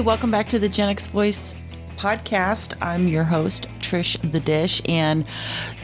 Welcome back to the Gen X Voice podcast. I'm your host, Trish the Dish, and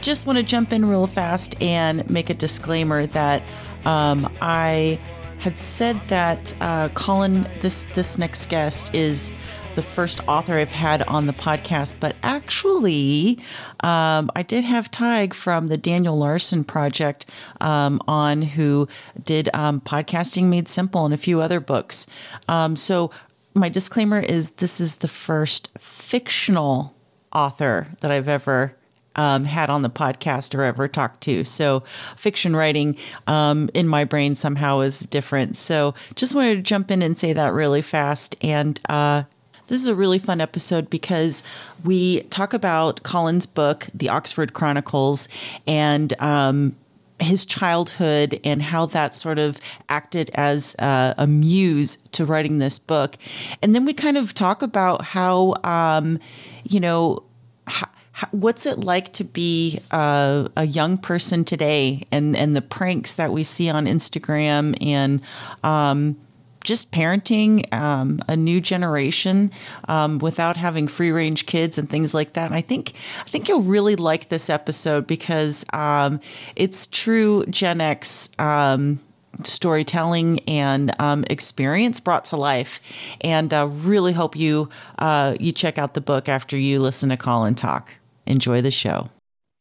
just want to jump in real fast and make a disclaimer that um, I had said that uh, Colin, this this next guest, is the first author I've had on the podcast, but actually, um, I did have Tig from the Daniel Larson Project um, on, who did um, Podcasting Made Simple and a few other books. Um, so, my disclaimer is this is the first fictional author that I've ever um, had on the podcast or ever talked to. So, fiction writing um, in my brain somehow is different. So, just wanted to jump in and say that really fast. And uh, this is a really fun episode because we talk about Colin's book, The Oxford Chronicles, and um, his childhood and how that sort of acted as uh, a muse to writing this book. And then we kind of talk about how, um, you know, what's it like to be uh, a young person today and, and the pranks that we see on Instagram and, um, just parenting um, a new generation um, without having free range kids and things like that. And I think I think you'll really like this episode because um, it's true Gen X um, storytelling and um, experience brought to life. And uh, really hope you uh, you check out the book after you listen to Colin talk. Enjoy the show.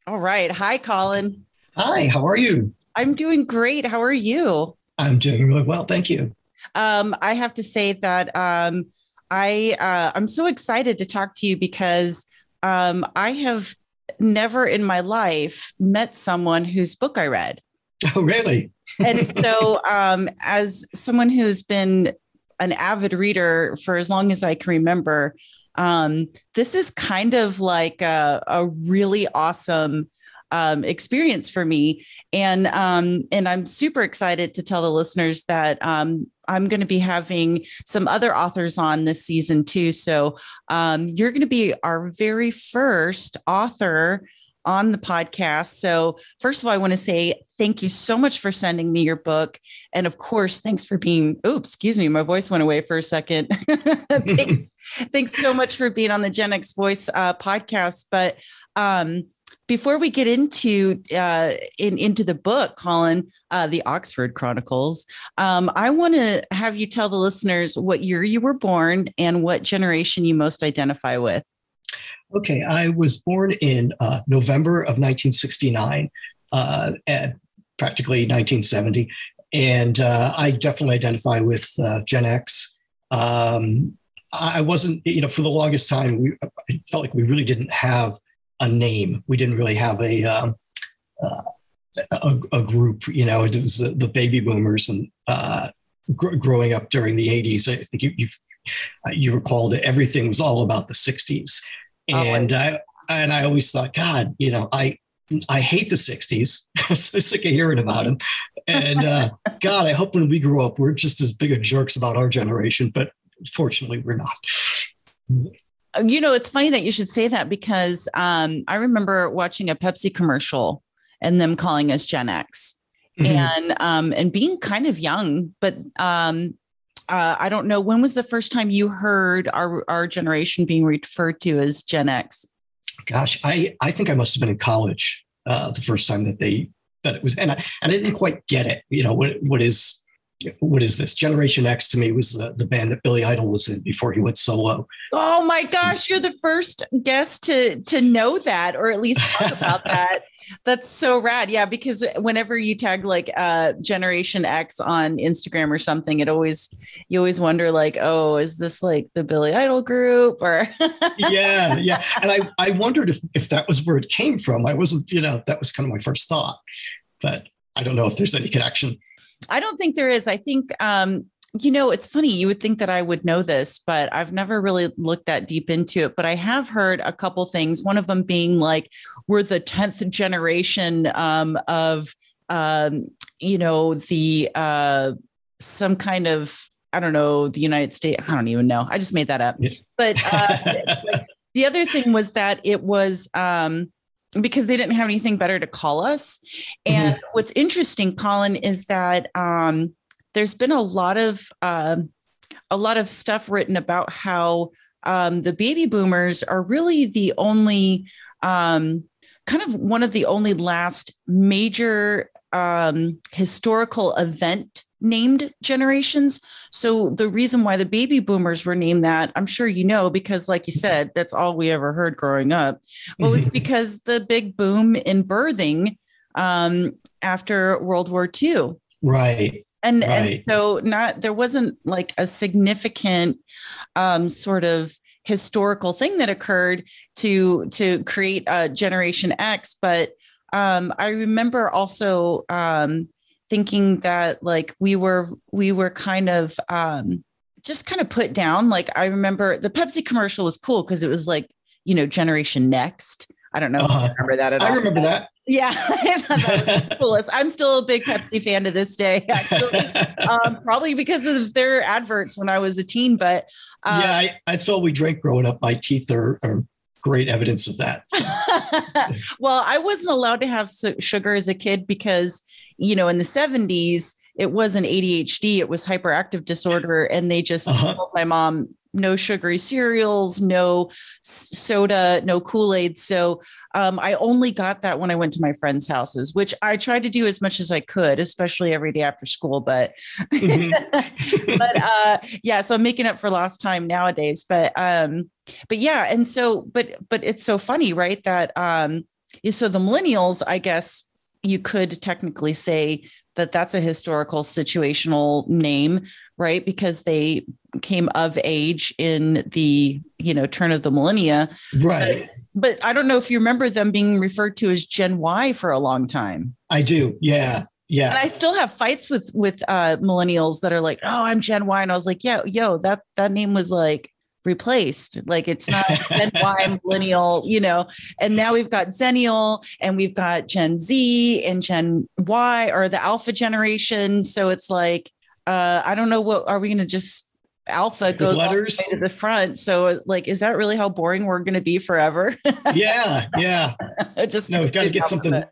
All right. Hi, Colin. Hi. How are you? I'm doing great. How are you? I'm doing really well. Thank you. Um, I have to say that um, I uh, I'm so excited to talk to you because um, I have never in my life met someone whose book I read. Oh, really? and so, um, as someone who's been an avid reader for as long as I can remember, um, this is kind of like a, a really awesome um, experience for me. And um, and I'm super excited to tell the listeners that um, I'm going to be having some other authors on this season too. So um, you're going to be our very first author on the podcast. So, first of all, I want to say thank you so much for sending me your book. And of course, thanks for being, oh, excuse me, my voice went away for a second. thanks, thanks so much for being on the Gen X Voice uh, podcast. But um, before we get into uh, in, into the book, Colin, uh, the Oxford Chronicles, um, I want to have you tell the listeners what year you were born and what generation you most identify with. Okay, I was born in uh, November of 1969, uh, at practically 1970, and uh, I definitely identify with uh, Gen X. Um, I wasn't, you know, for the longest time, we I felt like we really didn't have a name. We didn't really have a um, uh, a, a, group. You know, it was the, the baby boomers and uh, gr- growing up during the '80s. I think you you recall that everything was all about the '60s, and oh, I and I always thought, God, you know, I I hate the '60s. I'm so sick of hearing about them. And uh, God, I hope when we grow up, we're just as big of jerks about our generation. But fortunately, we're not you know, it's funny that you should say that because um, I remember watching a Pepsi commercial and them calling us Gen X, mm-hmm. and um, and being kind of young, but um, uh, I don't know when was the first time you heard our our generation being referred to as Gen X. Gosh, I I think I must have been in college uh, the first time that they that it was, and I and I didn't quite get it. You know what what is what is this? Generation X to me was the, the band that Billy Idol was in before he went solo. Oh my gosh, you're the first guest to to know that or at least talk about that. That's so rad. Yeah, because whenever you tag like uh Generation X on Instagram or something, it always you always wonder like, oh, is this like the Billy Idol group or Yeah, yeah. And I I wondered if if that was where it came from. I wasn't, you know, that was kind of my first thought. But I don't know if there's any connection. I don't think there is. I think, um, you know, it's funny. You would think that I would know this, but I've never really looked that deep into it. But I have heard a couple things. One of them being like, we're the 10th generation um, of, um, you know, the, uh, some kind of, I don't know, the United States. I don't even know. I just made that up. But uh, the other thing was that it was, um, because they didn't have anything better to call us. And mm-hmm. what's interesting, Colin, is that um, there's been a lot of uh, a lot of stuff written about how um, the baby boomers are really the only um, kind of one of the only last major um, historical event named generations. So the reason why the baby boomers were named that, I'm sure you know, because like you said, that's all we ever heard growing up. Well, it's because the big boom in birthing um, after World War II. Right. And, right. and so not there wasn't like a significant um, sort of historical thing that occurred to to create a generation X, but um, I remember also um, thinking that like we were we were kind of um, just kind of put down. Like I remember the Pepsi commercial was cool because it was like you know Generation Next. I don't know uh-huh. remember that at I all. I remember that. Yeah, that coolest. I'm still a big Pepsi fan to this day, actually, um, probably because of their adverts when I was a teen. But um, yeah, I, that's all we drank growing up. My teeth are, are great evidence of that. well, I wasn't allowed to have sugar as a kid because, you know, in the 70s, it wasn't ADHD, it was hyperactive disorder. And they just uh-huh. told my mom, no sugary cereals, no soda, no Kool Aid. So um, I only got that when I went to my friends' houses, which I tried to do as much as I could, especially every day after school. But, mm-hmm. but uh, yeah, so I'm making up for lost time nowadays. But, um, but yeah, and so, but, but it's so funny, right? That, um, so the millennials, I guess you could technically say that that's a historical situational name right? Because they came of age in the you know turn of the millennia. Right. But, but i don't know if you remember them being referred to as gen y for a long time. I do. Yeah. Yeah. And i still have fights with with uh millennials that are like oh i'm gen y. And i was like yeah yo that that name was like replaced. Like it's not Gen Y millennial, you know. And now we've got Zennial and we've got Gen Z and Gen Y or the Alpha generation. So it's like, uh, I don't know what are we going to just alpha goes letters to the front. So like, is that really how boring we're going to be forever? yeah. Yeah. just no, we've got to get something,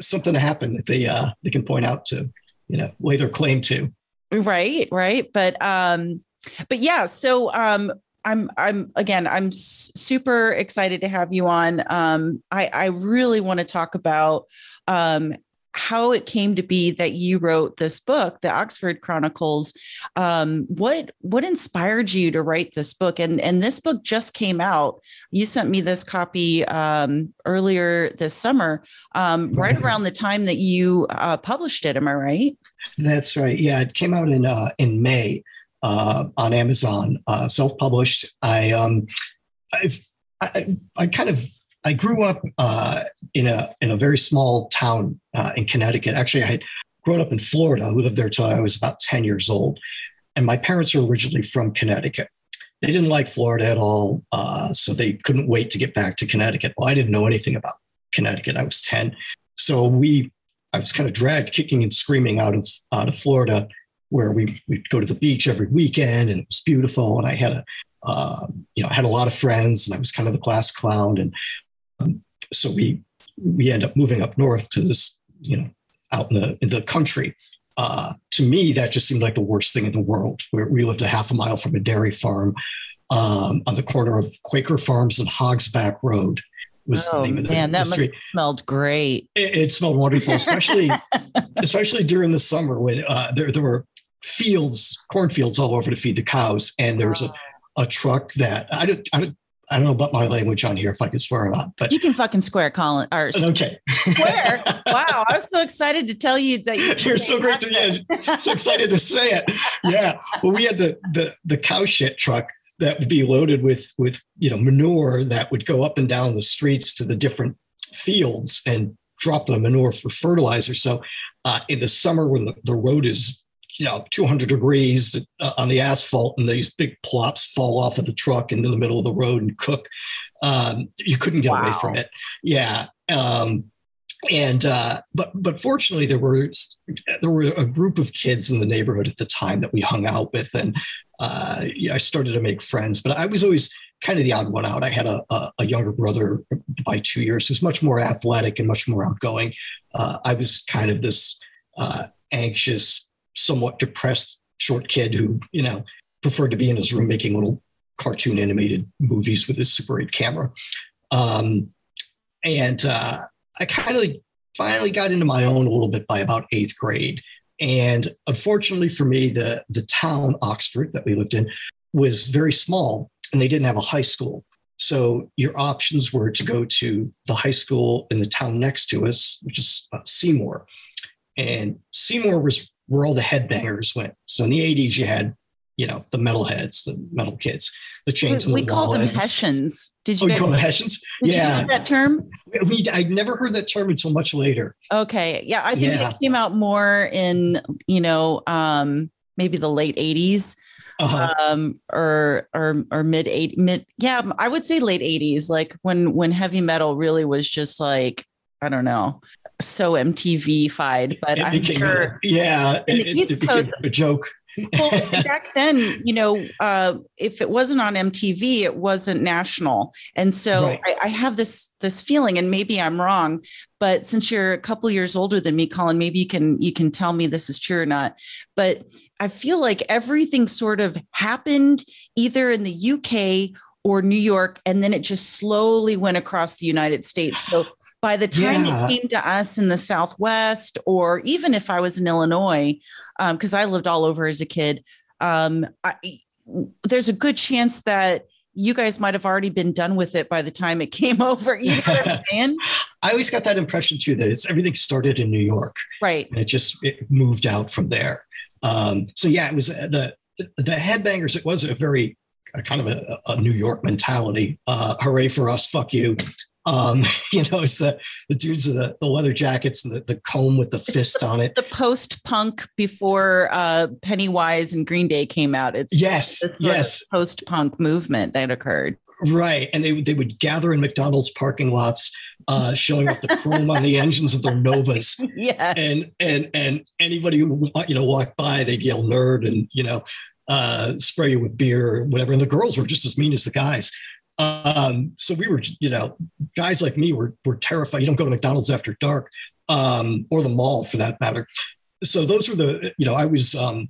something to happen that they, uh, they can point out to, you know, lay their claim to. Right. Right. But, um, but yeah, so um, I'm I'm again I'm super excited to have you on. Um, I I really want to talk about um, how it came to be that you wrote this book, the Oxford Chronicles. Um, what what inspired you to write this book? And and this book just came out. You sent me this copy um, earlier this summer, um, right around the time that you uh, published it. Am I right? That's right. Yeah, it came out in uh, in May uh, on Amazon, uh, self-published. I, um, I, I kind of I grew up uh, in a in a very small town uh, in Connecticut. Actually, I had grown up in Florida. We lived there till I was about ten years old, and my parents were originally from Connecticut. They didn't like Florida at all, uh, so they couldn't wait to get back to Connecticut. Well, I didn't know anything about Connecticut. I was ten, so we I was kind of dragged kicking and screaming out of out of Florida where we we'd go to the beach every weekend and it was beautiful. And I had a uh, you know I had a lot of friends and I was kind of the class clown. And um, so we we end up moving up north to this you know out in the in the country. Uh, to me, that just seemed like the worst thing in the world. Where we lived a half a mile from a dairy farm um, on the corner of Quaker Farms and Hogsback Road was oh, the name of the, man, that the smelled great. It, it, smelled wonderful, especially especially during the summer when uh, there there were fields, cornfields all over to feed the cows. And there's a, a truck that I don't, I don't, I don't know about my language on here if I can swear or not, but you can fucking swear, Colin. Or okay, swear. wow, I was so excited to tell you that you you're so great to yeah, so excited to say it. Yeah, well, we had the the the cow shit truck that would be loaded with with you know manure that would go up and down the streets to the different fields and drop the manure for fertilizer. So uh, in the summer when the, the road is you know 200 degrees uh, on the asphalt and these big plops fall off of the truck into the middle of the road and cook um, you couldn't get wow. away from it. Yeah um, and uh, but but fortunately there were there were a group of kids in the neighborhood at the time that we hung out with and uh, I started to make friends but I was always kind of the odd one out. I had a, a, a younger brother by two years who's much more athletic and much more outgoing. Uh, I was kind of this uh, anxious somewhat depressed short kid who, you know, preferred to be in his room making little cartoon animated movies with his Super 8 camera. Um, and uh, I kind of finally got into my own a little bit by about eighth grade. And unfortunately for me, the, the town, Oxford, that we lived in, was very small and they didn't have a high school. So your options were to go to the high school in the town next to us, which is uh, Seymour. And Seymour was where all the headbangers went. So in the 80s, you had, you know, the metalheads, the metal kids, the chains we, and the we called them. Hessians. Did Oh, you guys call them Hessians? did yeah. that term? We, I never heard that term until much later. Okay. Yeah. I think Yeah. it came out more in, you know, um, maybe the late 80s Uh-huh. um or or or mid eight mid yeah i would say late 80s like when when heavy metal really was just like i don't know so mtv fied but it i'm became, sure yeah, In the it, East it Coast- a joke. well, back then, you know, uh, if it wasn't on MTV, it wasn't national, and so Right. I, I have this this feeling, and maybe I'm wrong, but since you're a couple years older than me, Colin, maybe you can you can tell me this is true or not. But I feel like everything sort of happened either in the UK or New York, and then it just slowly went across the United States. So by the time Yeah. it came to us in the Southwest, or even if I was in Illinois, because I lived all over as a kid, um, I, there's a good chance that you guys might have already been done with it by the time it came over. You know what I'm saying? I always got that impression too that it's, everything started in New York Right. and it just it moved out from there. Um, so yeah, it was uh, the the headbangers. It was a very uh, kind of a, a New York mentality. Uh, hooray for us! Fuck you. Um, you know, it's the the dudes with the, the leather jackets and the, the comb with the fist on it. The post punk before uh, Pennywise and Green Day came out. It's Yes, yes, post punk movement that occurred. right. And they they would gather in McDonald's parking lots, uh, showing off the chrome on the engines of their Novas. Yeah. and and and anybody who you know walked by, they'd yell nerd and you know uh, spray you with beer or whatever. And the girls were just as mean as the guys. Um, so we were, you know, guys like me were were terrified. You don't go to McDonald's after dark, um, or the mall for that matter. So those were the, you know, I was, um,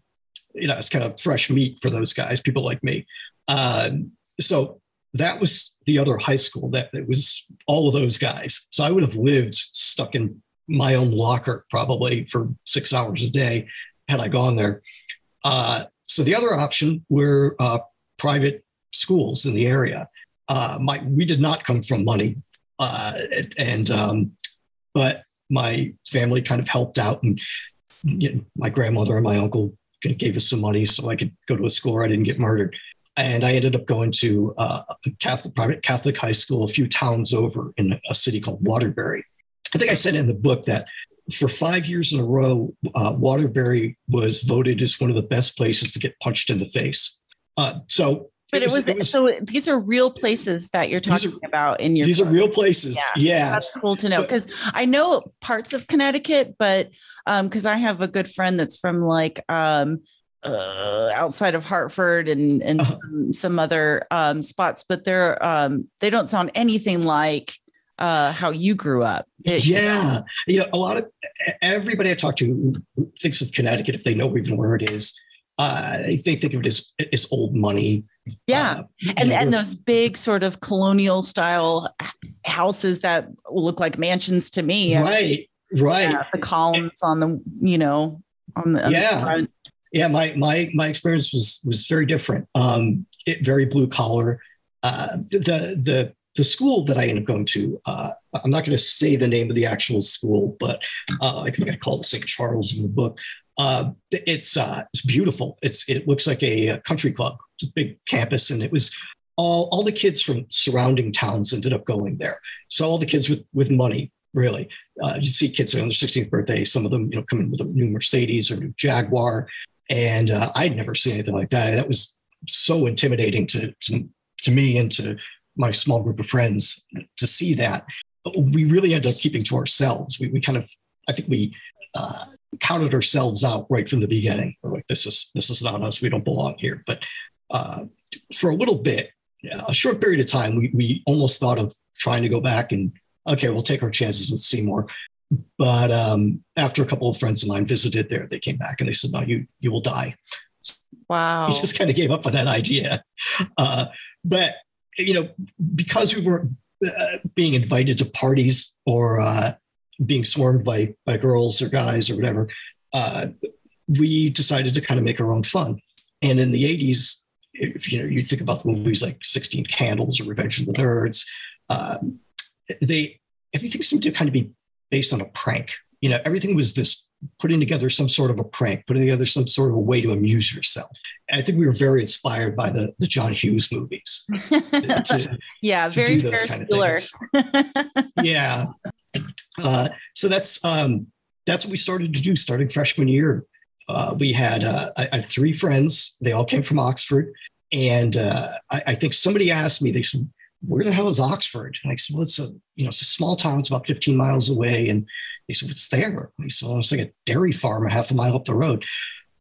you know, it's kind of fresh meat for those guys, people like me. Um, so that was the other high school that it was all of those guys. So I would have lived stuck in my own locker probably for six hours a day had I gone there. Uh, so the other option were uh, private schools in the area. Uh, my we did not come from money, uh, and um, but my family kind of helped out, and you know, my grandmother and my uncle gave us some money so I could go to a school where I didn't get murdered. And I ended up going to uh, a Catholic private Catholic high school a few towns over in a city called Waterbury. I think I said in the book that for five years in a row, uh, Waterbury was voted as one of the best places to get punched in the face. Uh, so, But it was, so these are real places that you're talking about in your these are real places. Yeah, Yes. That's cool to know because I know parts of Connecticut, but um, because I have a good friend that's from like um uh outside of Hartford and and Uh-huh. some, some other um spots, but they're um they don't sound anything like uh how you grew up. It- yeah. You know, a lot of everybody I talk to thinks of Connecticut, if they know even where it is, uh, they think of it as, as old money. Yeah. Uh, and and those big sort of colonial style houses that look like mansions to me. right, right. Yeah, the columns on the you know on the, on Yeah. front. yeah my my my experience was was very different um it, very blue collar uh the the the school that i ended up going to uh i'm not going to say the name of the actual school but uh i think i called it st charles in the book uh it's uh it's beautiful it's it looks like a, a country club it's a big campus and it was all all the kids from surrounding towns ended up going there so all the kids with with money really uh, you see kids on their 16th birthday some of them you know come in with a new mercedes or new jaguar and uh, I'd never seen anything like that. That was so intimidating to, to to me and to my small group of friends to see that. We really ended up keeping to ourselves. We, we kind of, I think we uh, counted ourselves out right from the beginning. We're like, this is this is not us. We don't belong here. But uh, for a little bit, yeah, a short period of time, we we almost thought of trying to go back and okay, we'll take our chances with Seymour. But um, after a couple of friends of mine visited there, they came back and they said, "No, you you will die." Wow. He just kind of gave up on that idea. Uh, but, you know, because we weren't uh, being invited to parties or uh, being swarmed by, by girls or guys or whatever, uh, we decided to kind of make our own fun. And in the 80s, if you know, you think about the movies like 16 Candles or Revenge of the Nerds, um, they everything seemed to kind of be based on a prank. You know, everything was this putting together some sort of a prank, putting together some sort of a way to amuse yourself. And I think we were very inspired by the the John Hughes movies. to, yeah, to very those kind of yeah. Uh, so that's um, that's what we started to do starting freshman year. Uh, we had uh, I, I, had three friends. They all came from Oxford, and uh, I, I, think somebody asked me. They said, "Where the hell is Oxford?" And I said, "Well, it's a you know it's a small town. It's about 15 miles away." And they said, "What's there?" And I said, "Well, it's like a dairy farm a half a mile up the road."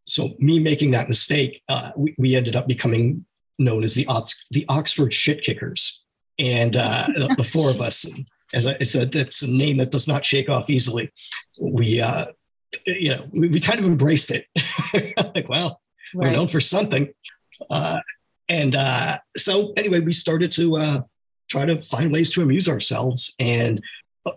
So me making that mistake, uh, we, we ended up becoming known as the Ox- the Oxford shit kickers, and uh, the, the four of us. as I said, that's a name that does not shake off easily. We uh, you know, we, we kind of embraced it. like, well, right. we're known for something. Uh, and uh, so, anyway, we started to uh, try to find ways to amuse ourselves. And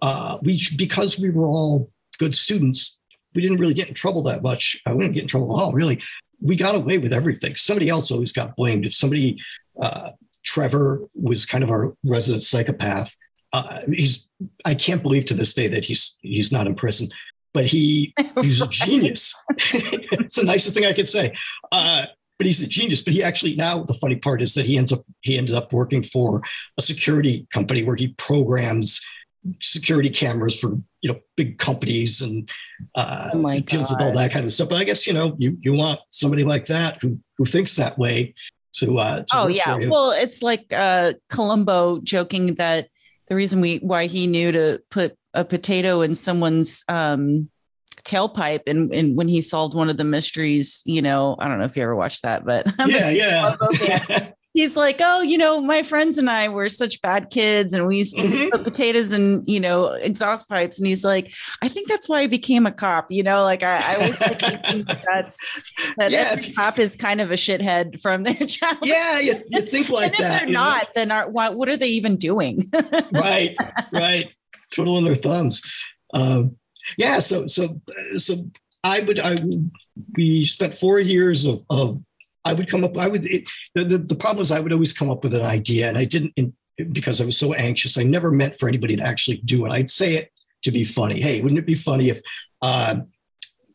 uh, we, because we were all good students, we didn't really get in trouble that much. I wouldn't get in trouble at all, really. We got away with everything. Somebody else always got blamed. If somebody, uh, Trevor was kind of our resident psychopath. Uh, he's I can't believe to this day that he's he's not in prison but he he's a genius. it's the nicest thing I could say. Uh, but he's a genius. But he actually now the funny part is that he ends up he ends up working for a security company where he programs security cameras for you know big companies and uh, oh deals with all that kind of stuff. But I guess you know you you want somebody like that who who thinks that way to. Uh, to oh yeah, well it's like uh, Columbo joking that the reason we why he knew to put a potato in someone's um, tailpipe and, and when he solved one of the mysteries, you know, I don't know if you ever watched that, but yeah, yeah. He's like, oh, you know, my friends and I were such bad kids, and we used to mm-hmm. put potatoes in, you know, exhaust pipes. And he's like, I think that's why I became a cop. You know, like I, I always think that's that yeah, every cop is kind of a shithead from their childhood. Yeah, you, you think like and if that. They're not, know? then are, what, what are they even doing? right, right twiddling their thumbs. Um, yeah, so so so I would I would, we spent four years of of I would come up I would it, the, the, the problem is I would always come up with an idea and I didn't in, because I was so anxious I never meant for anybody to actually do it. I'd say it to be funny. Hey wouldn't it be funny if uh,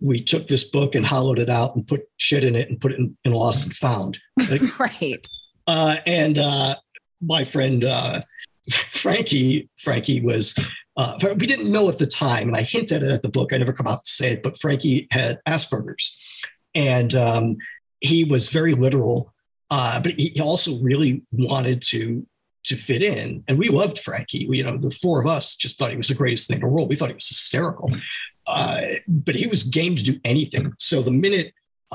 we took this book and hollowed it out and put shit in it and put it in, in lost and found? Like, right. uh, and uh, my friend uh, Frankie Frankie was uh, we didn't know at the time, and I hinted at it at the book. I never come out to say it, but Frankie had Asperger's, and um, he was very literal. Uh, but he also really wanted to to fit in, and we loved Frankie. We, you know, the four of us just thought he was the greatest thing in the world. We thought he was hysterical, uh, but he was game to do anything. So the minute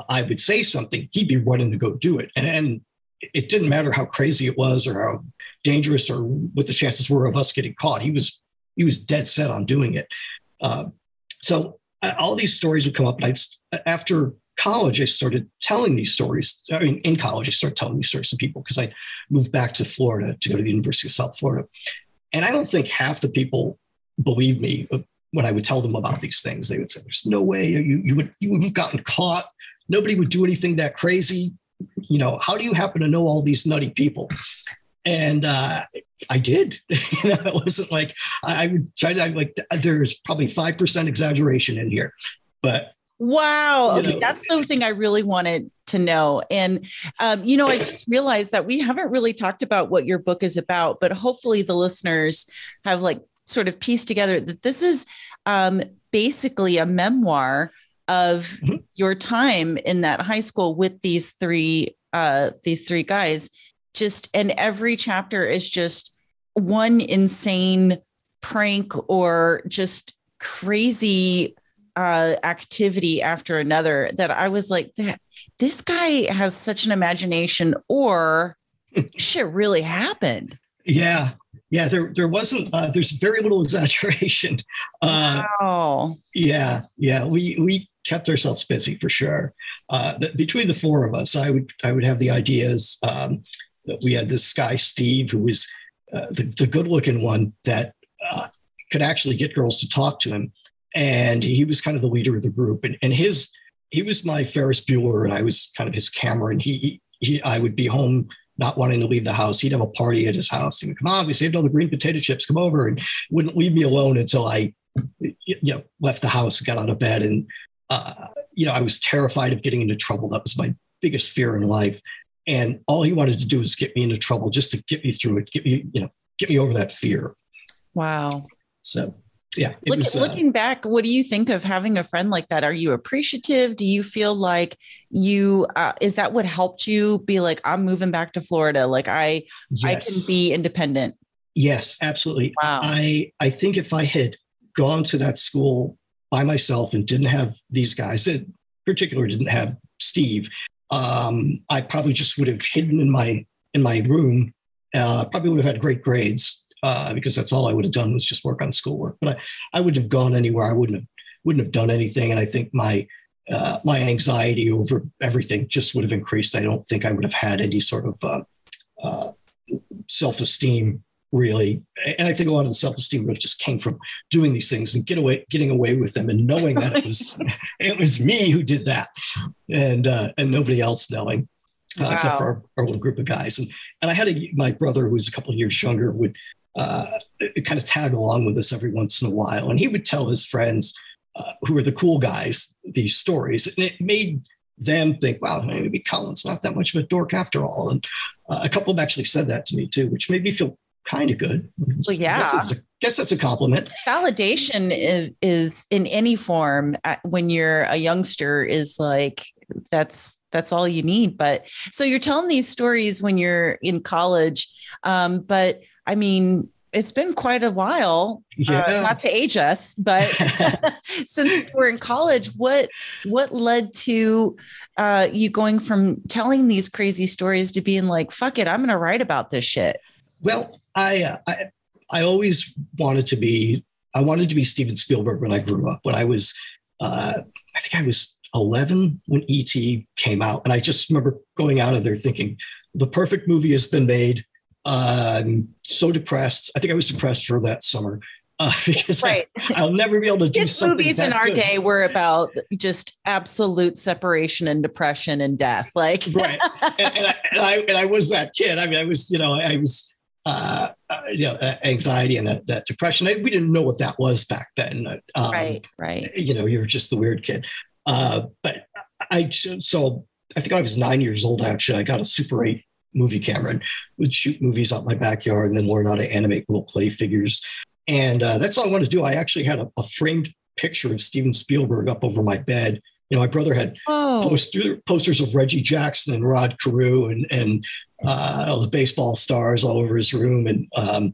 I would say something, he'd be running to go do it, and, and it didn't matter how crazy it was or how dangerous or what the chances were of us getting caught. He was he was dead set on doing it. Uh, so uh, all these stories would come up. And I'd, after college, I started telling these stories. I mean, in college, I started telling these stories to people because I moved back to Florida to go to the University of South Florida. And I don't think half the people believe me uh, when I would tell them about these things. They would say, "There's no way you you would you would have gotten caught. Nobody would do anything that crazy. You know, how do you happen to know all these nutty people?" And uh, I did. it wasn't like I, would try to like. There's probably five percent exaggeration in here, but Wow. Okay. Know. That's the thing I really wanted to know. And, um, you know, I just realized that we haven't really talked about what your book is about, but hopefully the listeners have like sort of pieced together that this is um, basically a memoir of mm-hmm. your time in that high school with these three uh, these three guys just and every chapter is just one insane prank or just crazy uh, activity after another that I was like, this guy has such an imagination, or shit really happened. Yeah, yeah. There, there wasn't. Uh, there's very little exaggeration. Uh, wow. Yeah, yeah. We, we, kept ourselves busy for sure. Uh, between the four of us, I would I would have the ideas. Um, that we had this guy Steve, who was uh, the, the good looking one that uh, could actually get girls to talk to him, and he was kind of the leader of the group. And, and his he was my Ferris Bueller, and I was kind of his Cameron. He, he I would be home not wanting to leave the house. He'd have a party at his house. He would come on, we saved all the green potato chips. Come over, and wouldn't leave me alone until I, you know, left the house, got out of bed, and uh, you know, I was terrified of getting into trouble. That was my biggest fear in life. And all he wanted to do was get me into trouble, just to get me through it, get me, you know, get me over that fear. Wow. So yeah. Look, was, uh, looking back, what do you think of having a friend like that? Are you appreciative? Do you feel like you uh, is that what helped you be like, I'm moving back to Florida? Like I yes. I can be independent. Yes, absolutely. Wow. I I think if I had gone to that school by myself and didn't have these guys, in particular didn't have Steve, um, I probably just would have hidden in my in my room. Uh, probably would have had great grades uh, because that's all I would have done was just work on schoolwork. But I, I wouldn't have gone anywhere. I wouldn't have wouldn't have done anything. And I think my uh, my anxiety over everything just would have increased. I don't think I would have had any sort of uh, uh self esteem really. And I think a lot of the self esteem really just came from doing these things and get away, getting away with them, and knowing that it was it was me who did that, and uh, and nobody else knowing. Uh, wow. except for our, our, little group of guys. And and I had a, my brother who was a couple of years younger would uh, kind of tag along with us every once in a while, and he would tell his friends uh, who were the cool guys these stories, and it made them think, "Wow, maybe Colin's not that much of a dork after all." And uh, a couple of them actually said that to me too, which made me feel kind of good. Well, yeah. I guess, that's a, guess that's a compliment. Validation is, is in any form uh, when you're a youngster is like that's that's all you need. But so you're telling these stories when you're in college, um, but I mean, it's been quite a while. Uh, yeah. Uh, not to age us, but since we're in college, what what led to uh, you going from telling these crazy stories to being like, "Fuck it, I'm going to write about this shit"? Well, I, uh, I I always wanted to be. I wanted to be Steven Spielberg when I grew up. When I was, uh, I think I was 11 when ET came out, and I just remember going out of there thinking, "The perfect movie has been made." Um, so depressed. I think I was depressed for that summer. Uh, because right. I, will never be able to do Kids something. Movies in our good. day were about just absolute separation and depression and death. Like right, and, and, I, and, I, and I was that kid. I mean, I was you know I was uh, uh you know anxiety and that, that depression. I, we didn't know what that was back then. Um, right, right. You know, you were just the weird kid. Uh, but I so I think I was nine years old. Actually, I got a Super Eight movie camera and would shoot movies out my backyard and then learn how to animate little clay figures. And uh, that's all I wanted to do. I actually had a, a, framed picture of Steven Spielberg up over my bed. You know, my brother had oh. poster, posters of Reggie Jackson and Rod Carew and and uh, all the baseball stars all over his room, and um,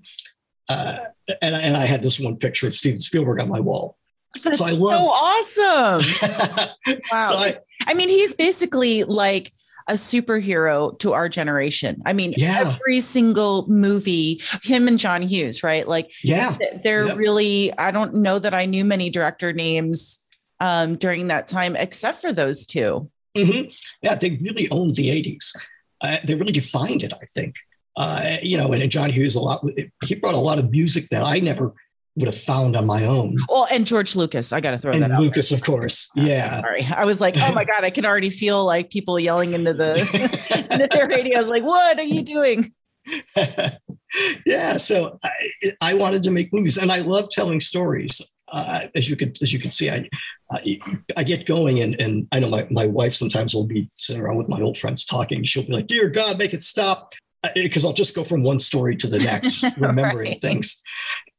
uh, and and I had this one picture of Steven Spielberg on my wall. That's so, I so awesome! wow. So I, I mean, he's basically like a superhero to our generation. I mean, yeah. every single movie, him and John Hughes, right? Like, yeah, they're yep. really, I don't know that I knew many director names um, during that time, except for those 2 mm-hmm. Yeah, they really owned the 80s. Uh, they really defined it, I think. Uh, you know, and John Hughes, a lot, he brought a lot of music that I never would have found on my own. Well, and George Lucas, I got to throw and that out. Lucas, there. of course. Yeah. Sorry. I was like, oh my God, I can already feel like people yelling into the into their radio. I was like, what are you doing? yeah. So I, I, wanted to make movies and I love telling stories. Uh, as you could, as you can see, I, I, I get going and, and I know my, my wife sometimes will be sitting around with my old friends talking. She'll be like, dear God, make it stop because I'll just go from one story to the next, remembering right. things.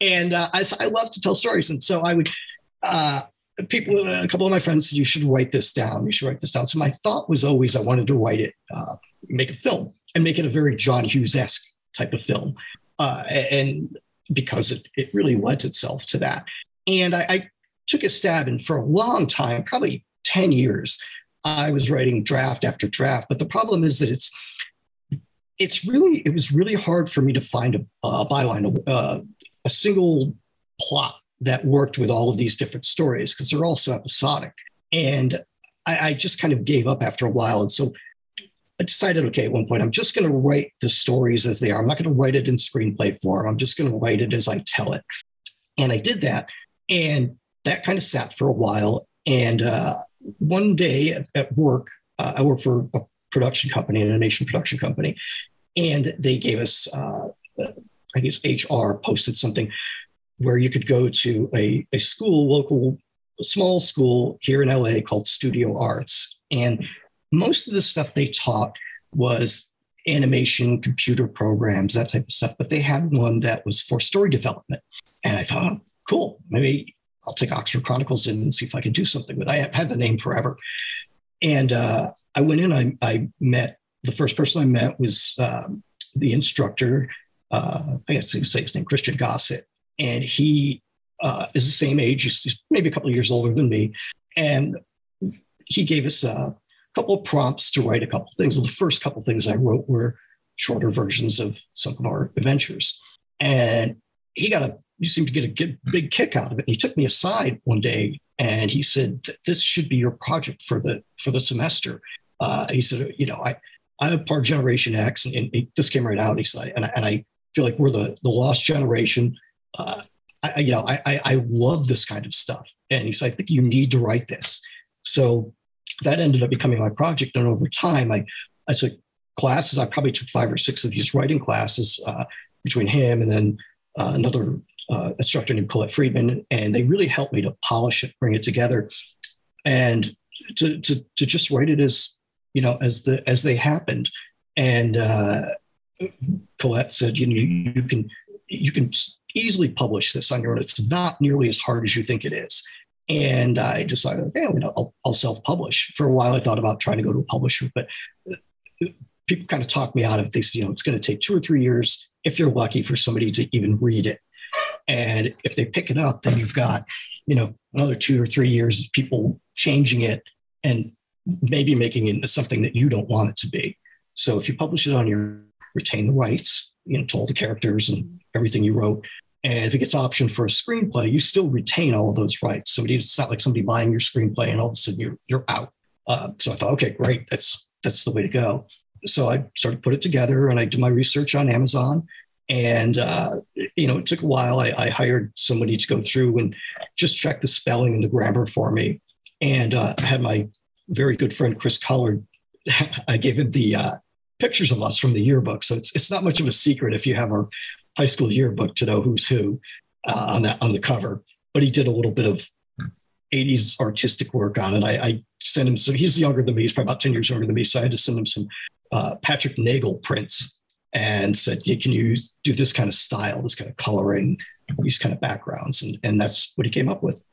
And uh, I, I love to tell stories. And so I would, uh, people, a couple of my friends said, you should write this down. You should write this down. So my thought was always I wanted to write it, uh, make a film and make it a very John Hughes esque type of film. Uh, and because it, it really lent itself to that. And I, I took a stab and for a long time, probably 10 years, I was writing draft after draft. But the problem is that it's, it's really it was really hard for me to find a, a byline, uh, a single plot that worked with all of these different stories because they're all so episodic. And I, I just kind of gave up after a while. And so I decided, okay, at one point, I'm just going to write the stories as they are. I'm not going to write it in screenplay form. I'm just going to write it as I tell it. And I did that. And that kind of sat for a while. And uh, one day at, at work, uh, I work for a production company, an animation production company, and they gave us, uh, I guess HR posted something where you could go to a, a school, local, small school here in LA called Studio Arts. And most of the stuff they taught was animation, computer programs, that type of stuff. But they had one that was for story development. And I thought, oh, cool, maybe I'll take Oxford Chronicles in and see if I can do something with it. I have had the name forever. And uh, I went in, I, I, met, the first person I met was um, the instructor, uh, I guess say his name, Christian Gossett. And he uh, is the same age, he's maybe a couple of years older than me. And he gave us a couple of prompts to write a couple of things. The first couple of things I wrote were shorter versions of some of our adventures. And he got a you seemed to get a big kick out of it. And he took me aside one day and he said, "This should be your project for the for the semester." Uh, he said, "You know, I I'm part Generation X, and, and he, this came right out." And he said, and I, and I feel like we're the the lost generation. Uh, I, you know, I, I love this kind of stuff." And he said, "I think you need to write this." So that ended up becoming my project, and over time, I I took classes. I probably took five or six of these writing classes uh, between him and then uh, another uh, instructor named Colette Freedman, and they really helped me to polish it, bring it together, and to to to just write it as you know as the as they happened. And uh, Colette said, you know, you, you can you can easily publish this on your own. It's not nearly as hard as you think it is. And I decided, okay, you know, I'll, I'll self-publish. For a while, I thought about trying to go to a publisher, but uh, people kind of talked me out of it. They said, you know, it's going to take two or three years if you're lucky for somebody to even read it. And if they pick it up, then you've got, you know, another two or three years of people changing it and maybe making it into something that you don't want it to be. So if you publish it on your retain the rights, you know, to all the characters and everything you wrote. And if it gets optioned for a screenplay, you still retain all of those rights. Somebody, it's not like somebody buying your screenplay and all of a sudden you're you're out. Uh, so I thought, okay, great, that's that's the way to go. So I started to put it together and I did my research on Amazon and, uh, you know, it took a while. I, I, hired somebody to go through and just check the spelling and the grammar for me. And uh, I had my very good friend, Chris Collard, I gave him the uh, pictures of us from the yearbook. So it's, it's not much of a secret if you have our high school yearbook to know who's who uh, on, that, on the cover. But he did a little bit of 80s artistic work on it. I, I sent him some, he's younger than me. He's probably about 10 years younger than me. So I had to send him some uh, Patrick Nagel prints and said, hey, can you do this kind of style, this kind of coloring, these kind of backgrounds? And, and that's what he came up with.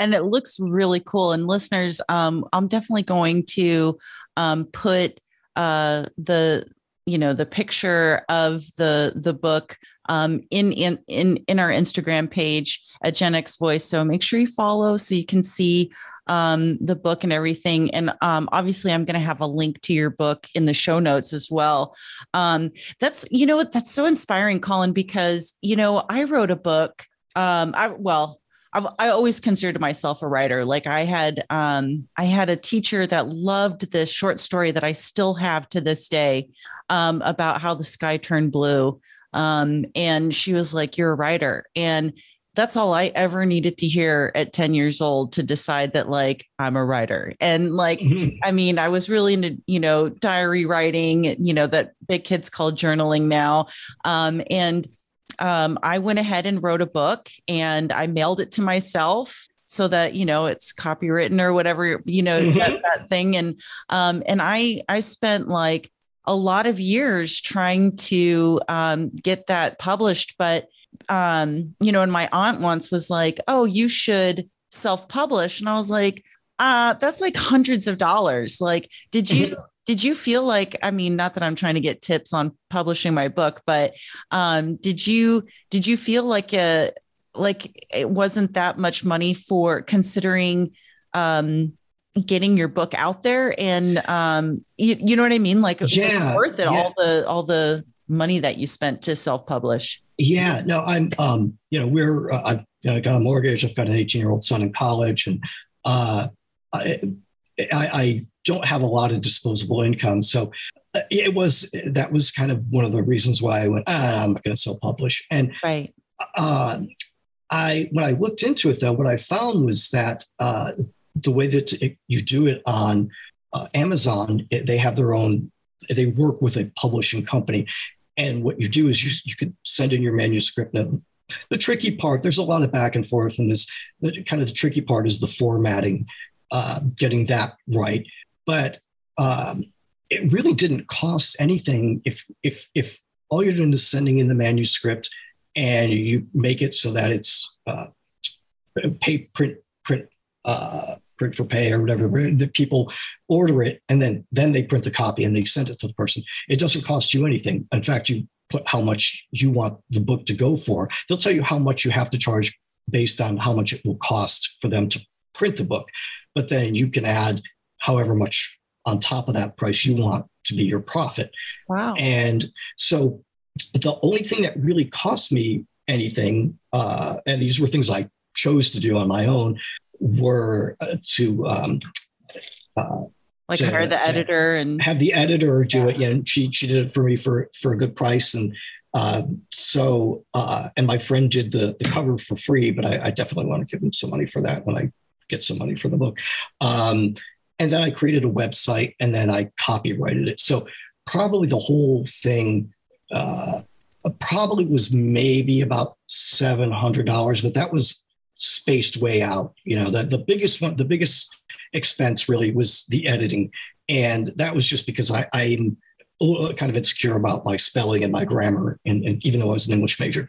And it looks really cool. And listeners, um, I'm definitely going to um, put uh, the you know the picture of the the book um, in in in in our Instagram page at Gen X Voice. So make sure you follow so you can see um, the book and everything. And um, obviously, I'm going to have a link to your book in the show notes as well. Um, that's, you know, that's so inspiring, Colin, because, you know, I wrote a book. Um, I, well, I've, I always considered myself a writer. Like I had, um, I had a teacher that loved this short story that I still have to this day um, about how the sky turned blue. Um, and she was like, "You're a writer," and that's all I ever needed to hear at 10 years old to decide that like I'm a writer. And like, mm-hmm. I mean, I was really into, you know, diary writing, you know, that big kids call journaling now. Um, and um, I went ahead and wrote a book and I mailed it to myself so that you know it's copywritten or whatever you know mm-hmm. that, that, thing and um and i i spent like a lot of years trying to um, get that published but um, you know, and my aunt once was like, "Oh, you should self-publish," and I was like, "Uh, that's like hundreds of dollars." Like, did you? Did you feel like I mean not that I'm trying to get tips on publishing my book but um, did you did you feel like a like it wasn't that much money for considering um, getting your book out there and um, you, you know what I mean like yeah, worth it yeah. all the all the money that you spent to self publish yeah, no, I'm, um, you know, we're, uh, I've you know, got a mortgage. I've got an 18 year old son in college. And uh, I, I, I don't have a lot of disposable income, so uh, it was that was kind of one of the reasons why I went. Ah, I'm not going to self publish. And right. Uh, I when I looked into it though, what I found was that uh, the way that it, you do it on uh, Amazon, it, they have their own. They work with a publishing company, and what you do is you you can send in your manuscript. Now, the tricky part, there's a lot of back and forth, and this the, kind of the tricky part is the formatting, uh, getting that right. But um, it really didn't cost anything if if if all you're doing is sending in the manuscript and you make it so that it's uh, pay print print uh, print for pay or whatever the people order it and then then they print the copy and they send it to the person. It doesn't cost you anything. In fact you put how much you want the book to go for. They'll tell you how much you have to charge based on how much it will cost for them to print the book. But then you can add however much on top of that price you want to be your profit wow and so the only thing that really cost me anything uh, and these were things i chose to do on my own were uh, to um, uh, like to, hire the editor and have the editor do yeah. it. Yeah, and she she did it for me for for a good price, and uh, so uh, and my friend did the the cover for free, but I, I, definitely want to give him some money for that when I get some money for the book. Um, and then I created a website, and then I copyrighted it. So probably the whole thing. Uh, probably was maybe about seven hundred dollars, but that was spaced way out. You know, the, the biggest one, the biggest expense really was the editing. And that was just because I, I'm kind of insecure about my spelling and my grammar. And, and even though I was an English major,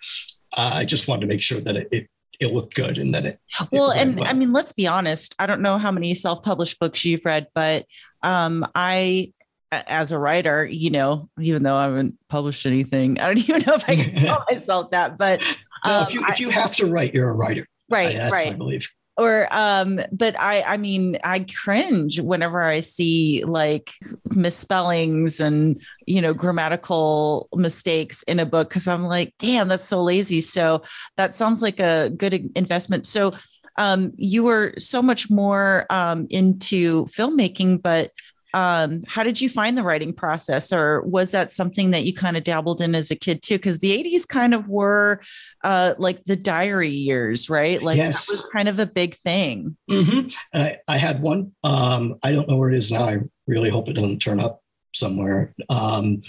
uh, I just wanted to make sure that it, it it looked good and that it well it and well. i mean let's be honest i don't know how many self-published books you've read but um i as a writer you know even though i haven't published anything i don't even know if i can call myself that but um, if you if you have to write you're a writer. Right I, right i believe or um but i i mean i cringe whenever i see like misspellings and you know grammatical mistakes in a book because i'm like damn that's so lazy. So that sounds like a good investment. So um you were so much more um into filmmaking but um, how did you find the writing process or was that something that you kind of dabbled in as a kid too because the 80s kind of were uh, like the diary years right like yes. that was kind of a big thing mm-hmm. I, I, had one um, i don't know where it is now i really hope it doesn't turn up somewhere um,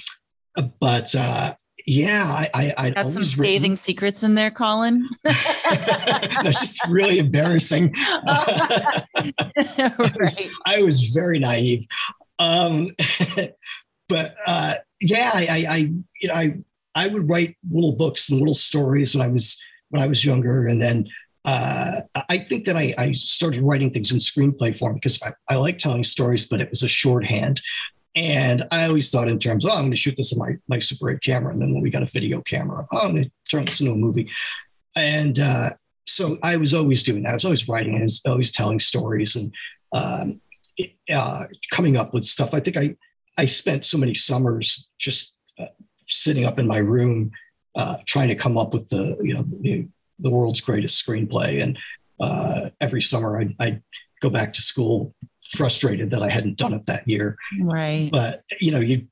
but uh, yeah, I, I I got some scathing written. secrets in there, Colin. That's just really embarrassing. right. I, was, I, was, very naive, um, but uh, yeah, I, I, I, you know, I I would write little books and little stories when I was when I was younger, and then uh, I think that I, I, started writing things in screenplay form because I, I like telling stories, but it was a shorthand. And I always thought in terms, oh, I'm going to shoot this on my, my Super 8 camera. And then when we got a video camera, oh, I'm going to turn this into a movie. And uh, so I was always doing that. I was always writing and I was always telling stories and um, it, uh, coming up with stuff. I think I, I spent so many summers just uh, sitting up in my room uh, trying to come up with the, you know, the, the world's greatest screenplay. And uh, every summer I'd, I'd go back to school frustrated that I hadn't done it that year. Right. But you know, you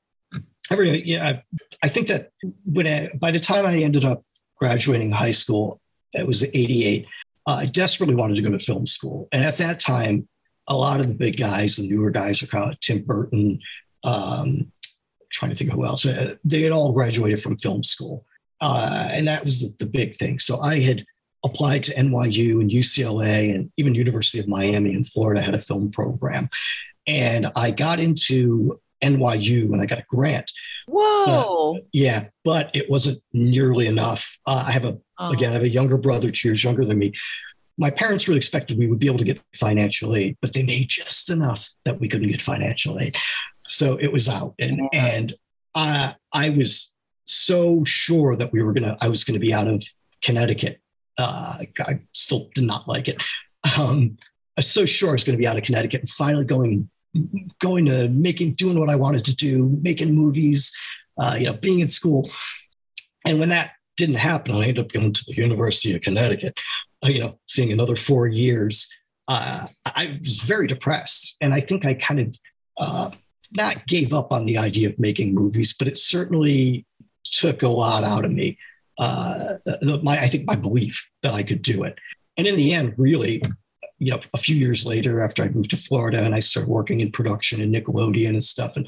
every yeah, I think that when I, by the time I ended up graduating high school, it was '88. Uh, I desperately wanted to go to film school, and at that time, a lot of the big guys, the newer guys, are kind of Tim Burton. Um, trying to think of who else. Uh, they had all graduated from film school, uh, and that was the, the big thing. So I had applied to NYU and UCLA and even University of Miami in Florida had a film program. And I got into NYU and I got a grant. Whoa. yeah, but it wasn't nearly enough. Uh, I have a, oh. again, I have a younger brother, two years younger than me. My parents really expected we would be able to get financial aid, but they made just enough that we couldn't get financial aid. So it was out. And, yeah. and I, I was so sure that we were going to, I was going to be out of Connecticut uh, I still did not like it. Um, I was so sure I was going to be out of Connecticut and finally going going to making doing what I wanted to do, making movies, uh, you know, being in school. And when that didn't happen, I ended up going to the University of Connecticut, uh, you know, seeing another four years uh, I was very depressed. And I think I kind of uh, not gave up on the idea of making movies, but it certainly took a lot out of me. Uh, the, my, I think my belief that I could do it. And in the end, really, you know, a few years later, after I moved to Florida and I started working in production and Nickelodeon and stuff, and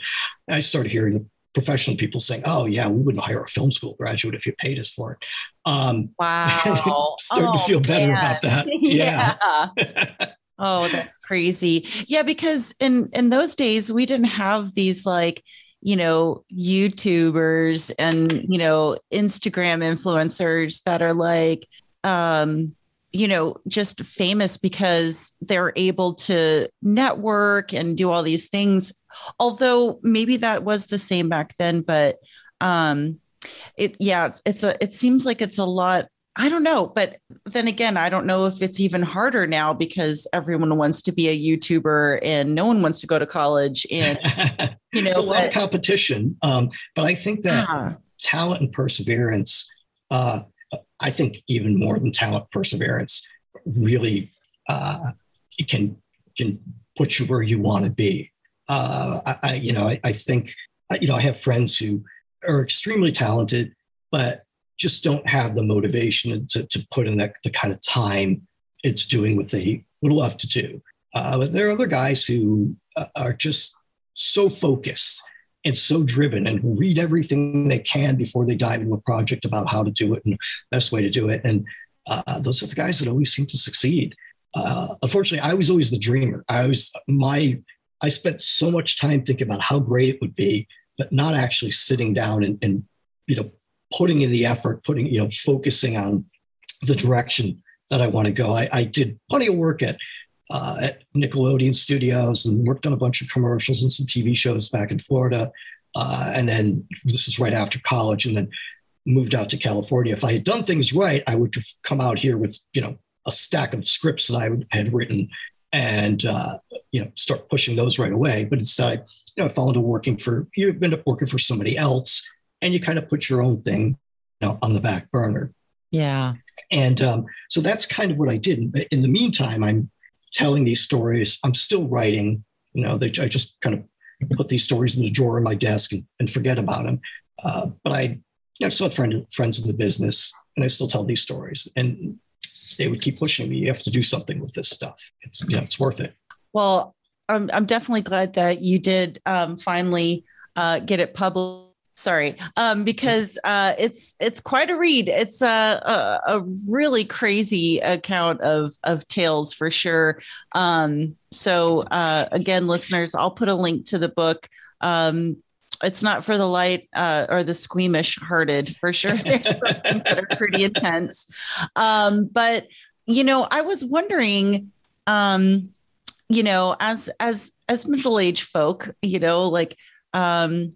I started hearing the professional people saying, "Oh yeah, we wouldn't hire a film school graduate if you paid us for it." Um, wow, starting oh, to feel better man. about that. yeah. yeah. oh, that's crazy. Yeah, because in in those days we didn't have these like you know YouTubers and you know Instagram influencers that are like um you know, just famous because they're able to network and do all these things. Although maybe that was the same back then, but um, it yeah, it's, it's a it seems like it's a lot. I don't know, but then again, I don't know if it's even harder now because everyone wants to be a YouTuber and no one wants to go to college. And you know, it's a lot of competition. Um, but I think that uh, talent and perseverance uh, I think even more than talent, perseverance really uh, can can put you where you want to be. Uh, I, you know, I, I think, you know, I have friends who are extremely talented, but just don't have the motivation to, to put in that the kind of time it's doing what they would love to do. Uh, but there are other guys who uh, are just so focused and so driven and who read everything they can before they dive into a project about how to do it and best way to do it. And uh, those are the guys that always seem to succeed. Uh, unfortunately, I was always the dreamer. I was my I spent so much time thinking about how great it would be, but not actually sitting down and, and you know putting in the effort, putting you know focusing on the direction that I want to go. I, I did plenty of work at uh, at Nickelodeon Studios and worked on a bunch of commercials and some TV shows back in Florida. Uh, and then this is right after college, and then moved out to California. If I had done things right, I would have come out here with you know a stack of scripts that I had written and uh, you know start pushing those right away. But instead, you know, I into working for you end up working for somebody else, and you kind of put your own thing you know on the back burner. Yeah. And um, so that's kind of what I did. But in the meantime, I'm telling these stories. I'm still writing. You know, they, I just kind of put these stories in the drawer in my desk and, and forget about them. Uh, but I, you know, still have friend, friends in the business, and I still tell these stories. And they would keep pushing me. You have to do something with this stuff. It's you know, it's worth it. Well, I'm I'm definitely glad that you did um, finally uh, get it published sorry. Um, because uh, it's it's quite a read. It's a, a, a, really crazy account of of tales for sure. Um, so uh, again listeners i'll put a link to the book. Um, it's not for the light uh, or the squeamish hearted for sure. There's some things that are pretty intense. Um, but you know i was wondering um, you know as as as middle-aged folk you know like um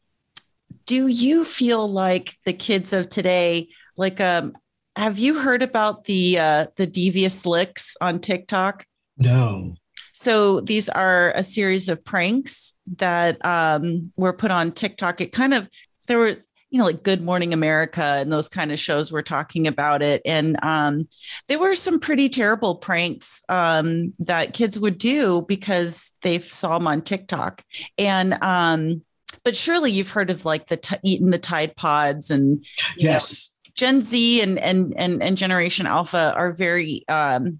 do you feel like the kids of today like um have you heard about the uh the devious licks on TikTok? No. So these are a series of pranks that um were put on TikTok. It kind of there were you know like Good Morning America and those kind of shows were talking about it and um there were some pretty terrible pranks um that kids would do because they saw them on TikTok. And um but surely you've heard of like the t- eating the Tide Pods and yes. Know, Gen Z and, and and and Generation Alpha are very, um,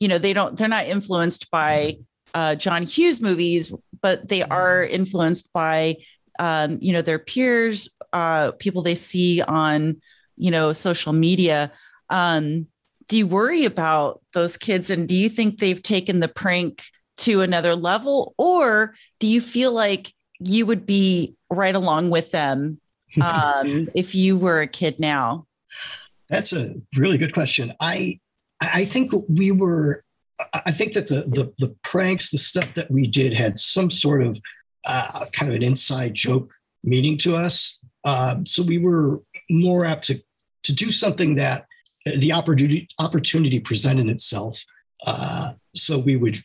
you know, they don't they're not influenced by uh, John Hughes movies, but they are influenced by, um, you know, their peers, uh, people they see on, you know, social media. Um, do you worry about those kids, and do you think they've taken the prank to another level, or do you feel like you would be right along with them um, if you were a kid now? That's a really good question. I I think we were. I think that the the, the pranks, the stuff that we did, had some sort of uh, kind of an inside joke meaning to us. Um, so we were more apt to to do something that the opportunity opportunity presented itself. Uh, so we would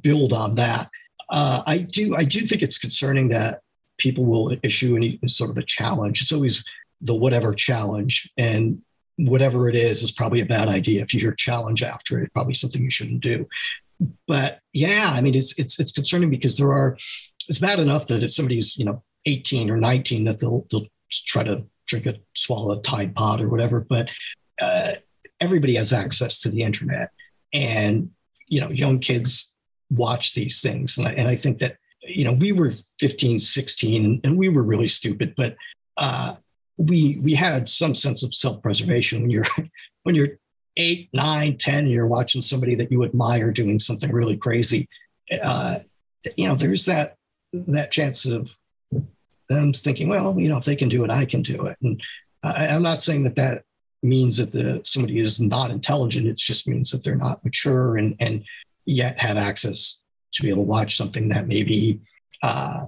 build on that uh, I do I do think it's concerning that people will issue any sort of a challenge. It's always the whatever challenge, and whatever it is is probably a bad idea. If you hear challenge after it, probably something you shouldn't do. but yeah, I mean, it's it's it's concerning because there are. It's bad enough that if somebody's you know 18 or 19 that they'll they'll try to drink a swallow a Tide Pod or whatever, but uh, everybody has access to the internet, and you know, young kids watch these things, and I, and I think that you know we were 15, 16, and we were really stupid, but uh, we we had some sense of self preservation when you're when you're eight, nine, ten, you're watching somebody that you admire doing something really crazy. Uh, you know, there's that that chance of them thinking, well, you know, if they can do it, I can do it. And I, I'm not saying that that means that the somebody is not intelligent. It just means that they're not mature and and yet have access to be able to watch something that maybe uh,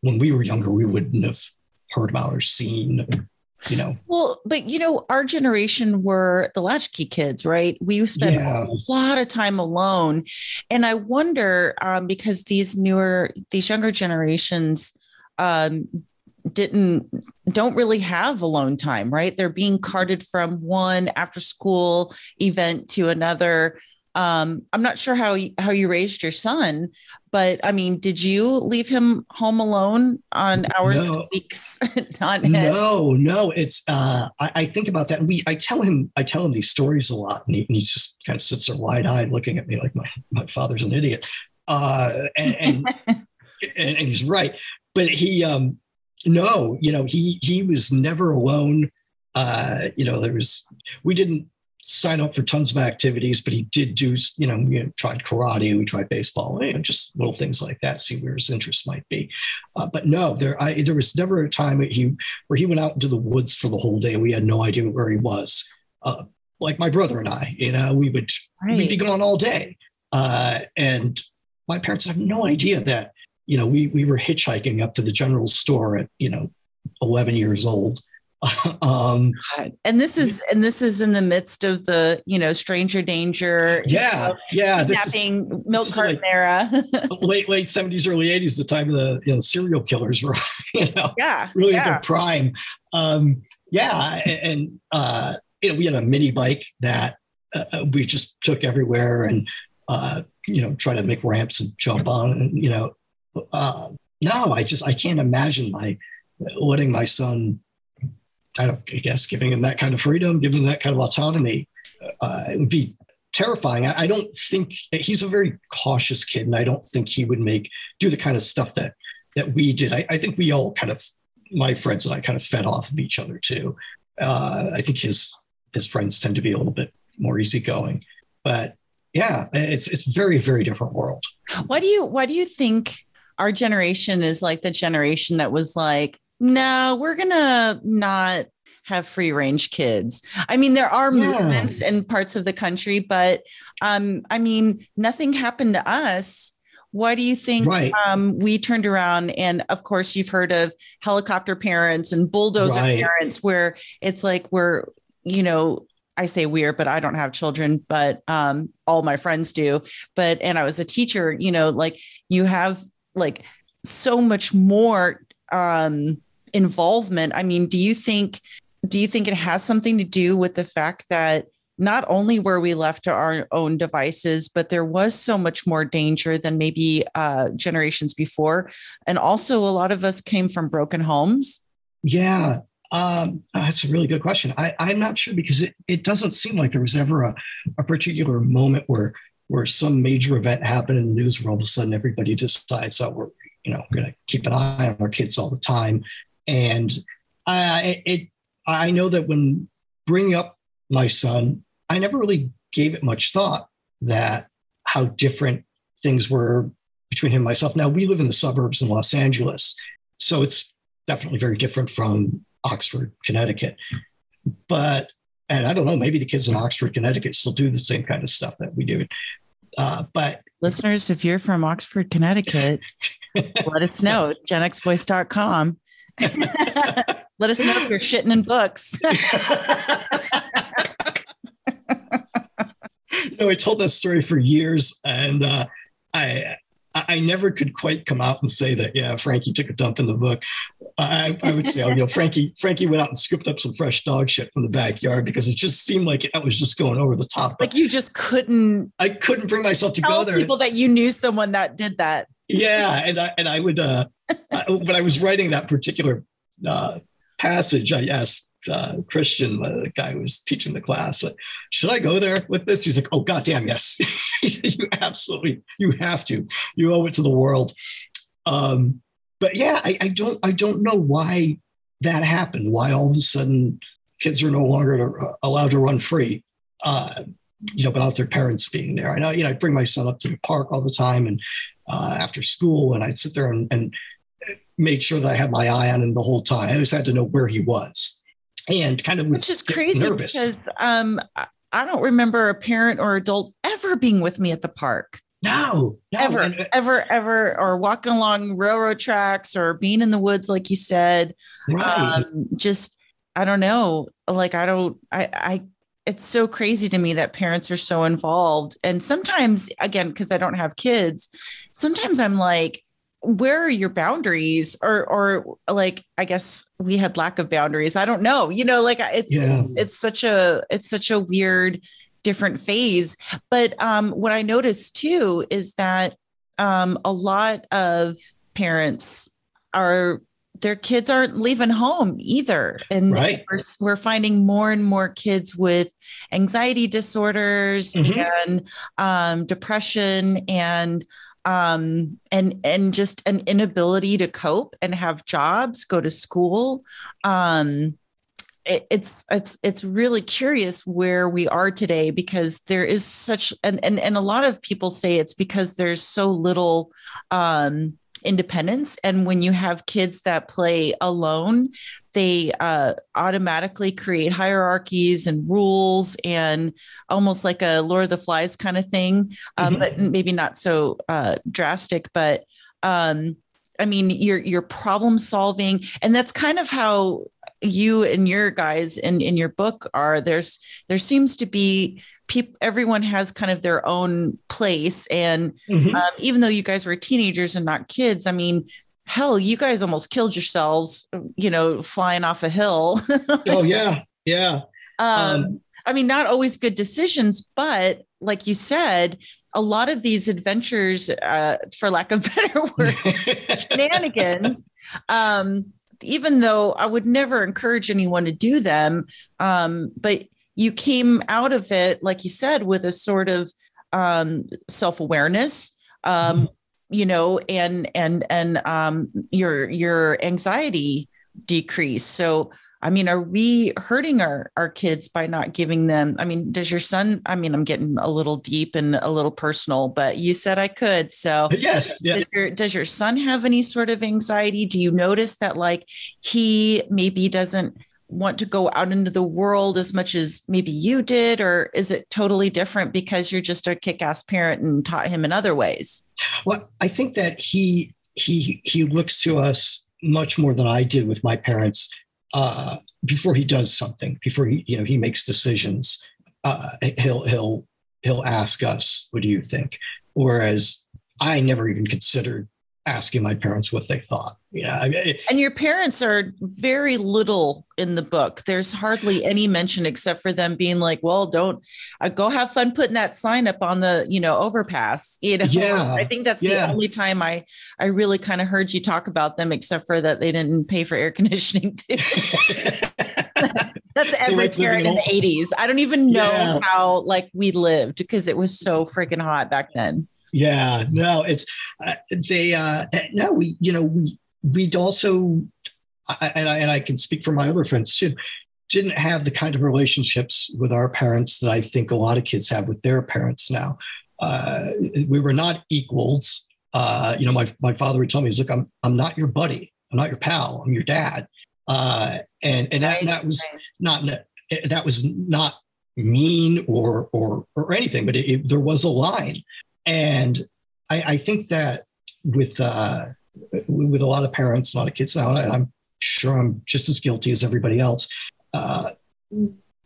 when we were younger we wouldn't have heard about or seen you know? Well but you know our generation were the latchkey kids right? We spent yeah. a lot of time alone. And i wonder um, because these newer these younger generations um, didn't don't really have alone time right? They're being carted from one after school event to another um, i'm not sure how you, how you raised your son but i mean did you leave him home alone on hours no. weeks? Not no no it's uh, I, I, think about that. We i tell him i tell him these stories a lot and he, and he just kind of sits there wide-eyed looking at me like my, my father's an idiot. Uh, and, and, and, and he's right. But he um no you know he he was never alone. Uh you know there was we didn't sign up for tons of activities but he did do you know we tried karate we tried baseball you know, just little things like that see where his interests might be uh, but no there I, there was never a time he where he went out into the woods for the whole day we had no idea where he was uh, like my brother and i you know we would right. we'd be gone all day uh, and my parents have no idea that you know, we we were hitchhiking up to the general store at you know 11 years old. um, and this is and this is in the midst of the you know stranger danger. Yeah, you know, yeah. This is milk this carton like era. late late 70s, early 80s, the time of the you know serial killers were you know yeah really yeah. at their prime. Um, yeah, and uh, you know we had a mini bike that uh, uh, we just took everywhere and uh, you know try to make ramps and jump on and you know uh, no, I just I can't imagine my letting my son. I don't I guess giving him that kind of freedom, giving him that kind of autonomy. Uh, it would be terrifying. I, I, don't think he's a very cautious kid, and I don't think he would make do the kind of stuff that that we did. I, I think we all kind of my friends and I kind of fed off of each other too. Uh, I think his his friends tend to be a little bit more easygoing, but yeah, it's it's very very different world. Why do you why do you think our generation is like the generation that was like, no, we're going to not have free range kids. I mean, there are yeah. movements in parts of the country, but um, I mean, nothing happened to us. Why do you think right. um, we turned around? And of course, you've heard of helicopter parents and bulldozer right. parents, where it's like we're, you know, I say we're, but I don't have children, but um, all my friends do. But and I was a teacher, you know, like you have like so much more um, involvement. I mean, do you think do you think it has something to do with the fact that not only were we left to our own devices, but there was so much more danger than maybe uh, generations before, and also a lot of us came from broken homes. Yeah, um, that's a really good question. I, am not sure because it, it doesn't seem like there was ever a, a particular moment where where some major event happened in the news where all of a sudden everybody decides that we're you know going to keep an eye on our kids all the time and i it i know that when bringing up my son i never really gave it much thought that how different things were between him and myself now we live in the suburbs in los angeles so it's definitely very different from oxford connecticut but and I don't know, maybe the kids in Oxford, Connecticut still do the same kind of stuff that we do. Uh, but listeners, if you're from Oxford, Connecticut, let us know. genxvoice.com. let us know if you're shitting in books. no, I told that story for years, and uh, I I never could quite come out and say that. Yeah, Frankie took a dump in the book. I, I, would say, you know, Frankie Frankie went out and scooped up some fresh dog shit from the backyard because it just seemed like I was just going over the top. Like you just couldn't. I couldn't bring myself to go there. People that you knew someone that did that. Yeah, and I and I would. uh I, When I was writing that particular uh passage, I asked uh, Christian, uh, the guy who was teaching the class, should I go there with this? He's like, oh goddamn, yes. you absolutely, you have to. You owe it to the world. Um, but yeah, I, I don't I don't know why that happened. Why all of a sudden kids are no longer uh, allowed to run free, uh, you know, without their parents being there. I know, you know, I bring my son up to the park all the time and uh, after school, and I'd sit there and, and made sure that I had my eye on him the whole time. I always had to know where he was, and kind of which is crazy nervous. because um, I don't remember a parent or adult ever being with me at the park. No, no, ever, and, uh, ever, ever, or walking along railroad tracks or being in the woods, like you said. Right. Um, just, I don't know. Like, I don't, I, I, it's so crazy to me that parents are so involved. And sometimes, again, because I don't have kids, sometimes I'm like, where are your boundaries or or like i guess we had lack of boundaries i don't know you know like it's yeah. it's, it's such a it's such a weird different phase. But um, what I noticed too is that um, a lot of parents are their kids aren't leaving home either and right. we're, we're, finding more and more kids with anxiety disorders mm-hmm. and um, depression and um, and and just an inability to cope and have jobs go to school. Um, it's it's it's really curious where we are today because there is such and and, and a lot of people say it's because there's so little um, independence and when you have kids that play alone they uh, automatically create hierarchies and rules and almost like a lord of the flies kind of thing um, mm-hmm. but maybe not so uh, drastic but um, I mean, you're you're problem solving, and that's kind of how you and your guys in in your book are. There's there seems to be people. Everyone has kind of their own place, and mm-hmm. um, even though you guys were teenagers and not kids, I mean, hell, you guys almost killed yourselves. You know, flying off a hill. oh yeah, yeah. Um, um, I mean, not always good decisions, but like you said, a lot of these adventures, uh, for lack of better word, shenanigans, um, even though I would never encourage anyone to do them, um, but you came out of it, like you said, with a sort of um, self awareness. Um, mm-hmm. You know, and and and um, your your anxiety decreased. So I mean, are we hurting our our kids by not giving them? I mean, does your son? I mean, I'm getting a little deep and a little personal, but you said I could. So yes, yeah. Does your, does your son have any sort of anxiety? Do you notice that like he maybe doesn't want to go out into the world as much as maybe you did, or is it totally different because you're just a kick-ass parent and taught him in other ways? Well, I think that he he he looks to us much more than I did with my parents uh, before he does something, before he you know he makes decisions, uh, he'll he'll he'll ask us, "What do you think?" Whereas I never even considered asking my parents what they thought. Yeah, I mean, and your parents are very little in the book. There's hardly any mention except for them being like, "Well, don't uh, go have fun putting that sign up on the you know overpass." You know, yeah, I think that's yeah. the only time I I really kind of heard you talk about them, except for that they didn't pay for air conditioning too. that's every parent in the 80s. I don't even know yeah. how like we lived because it was so freaking hot back then. Yeah, no, it's uh, they. uh No, we, you know, we we'd also, I, and I and I can speak for my other friends too. Didn't have the kind of relationships with our parents that I think a lot of kids have with their parents now. Uh, we were not equals. Uh, you know, my my father would tell me, "He's like, I'm I'm not your buddy. I'm not your pal. I'm your dad." Uh, and and that, that was not that was not mean or or or anything, but it, it, there was a line. And I, I think that with uh, with a lot of parents, a lot of kids now, and I'm sure I'm just as guilty as everybody else. Uh,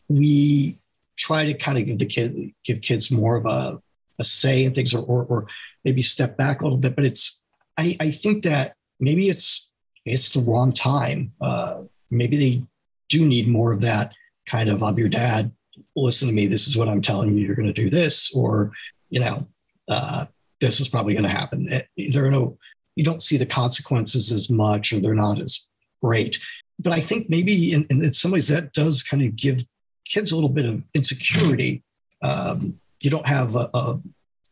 we try to kind of give the kid give kids more of a, a say in things, or, or, or maybe step back a little bit. But it's I, I think that maybe it's it's the wrong time. Uh, maybe they do need more of that kind of, I'm your dad, listen to me, this is what I'm telling you, you're going to do this, or, you know, uh, this is probably going to happen. There are no, you don't see the consequences as much, or they're not as great. But I think maybe in, in some ways that does kind of give kids a little bit of insecurity. Um, you don't have a, a,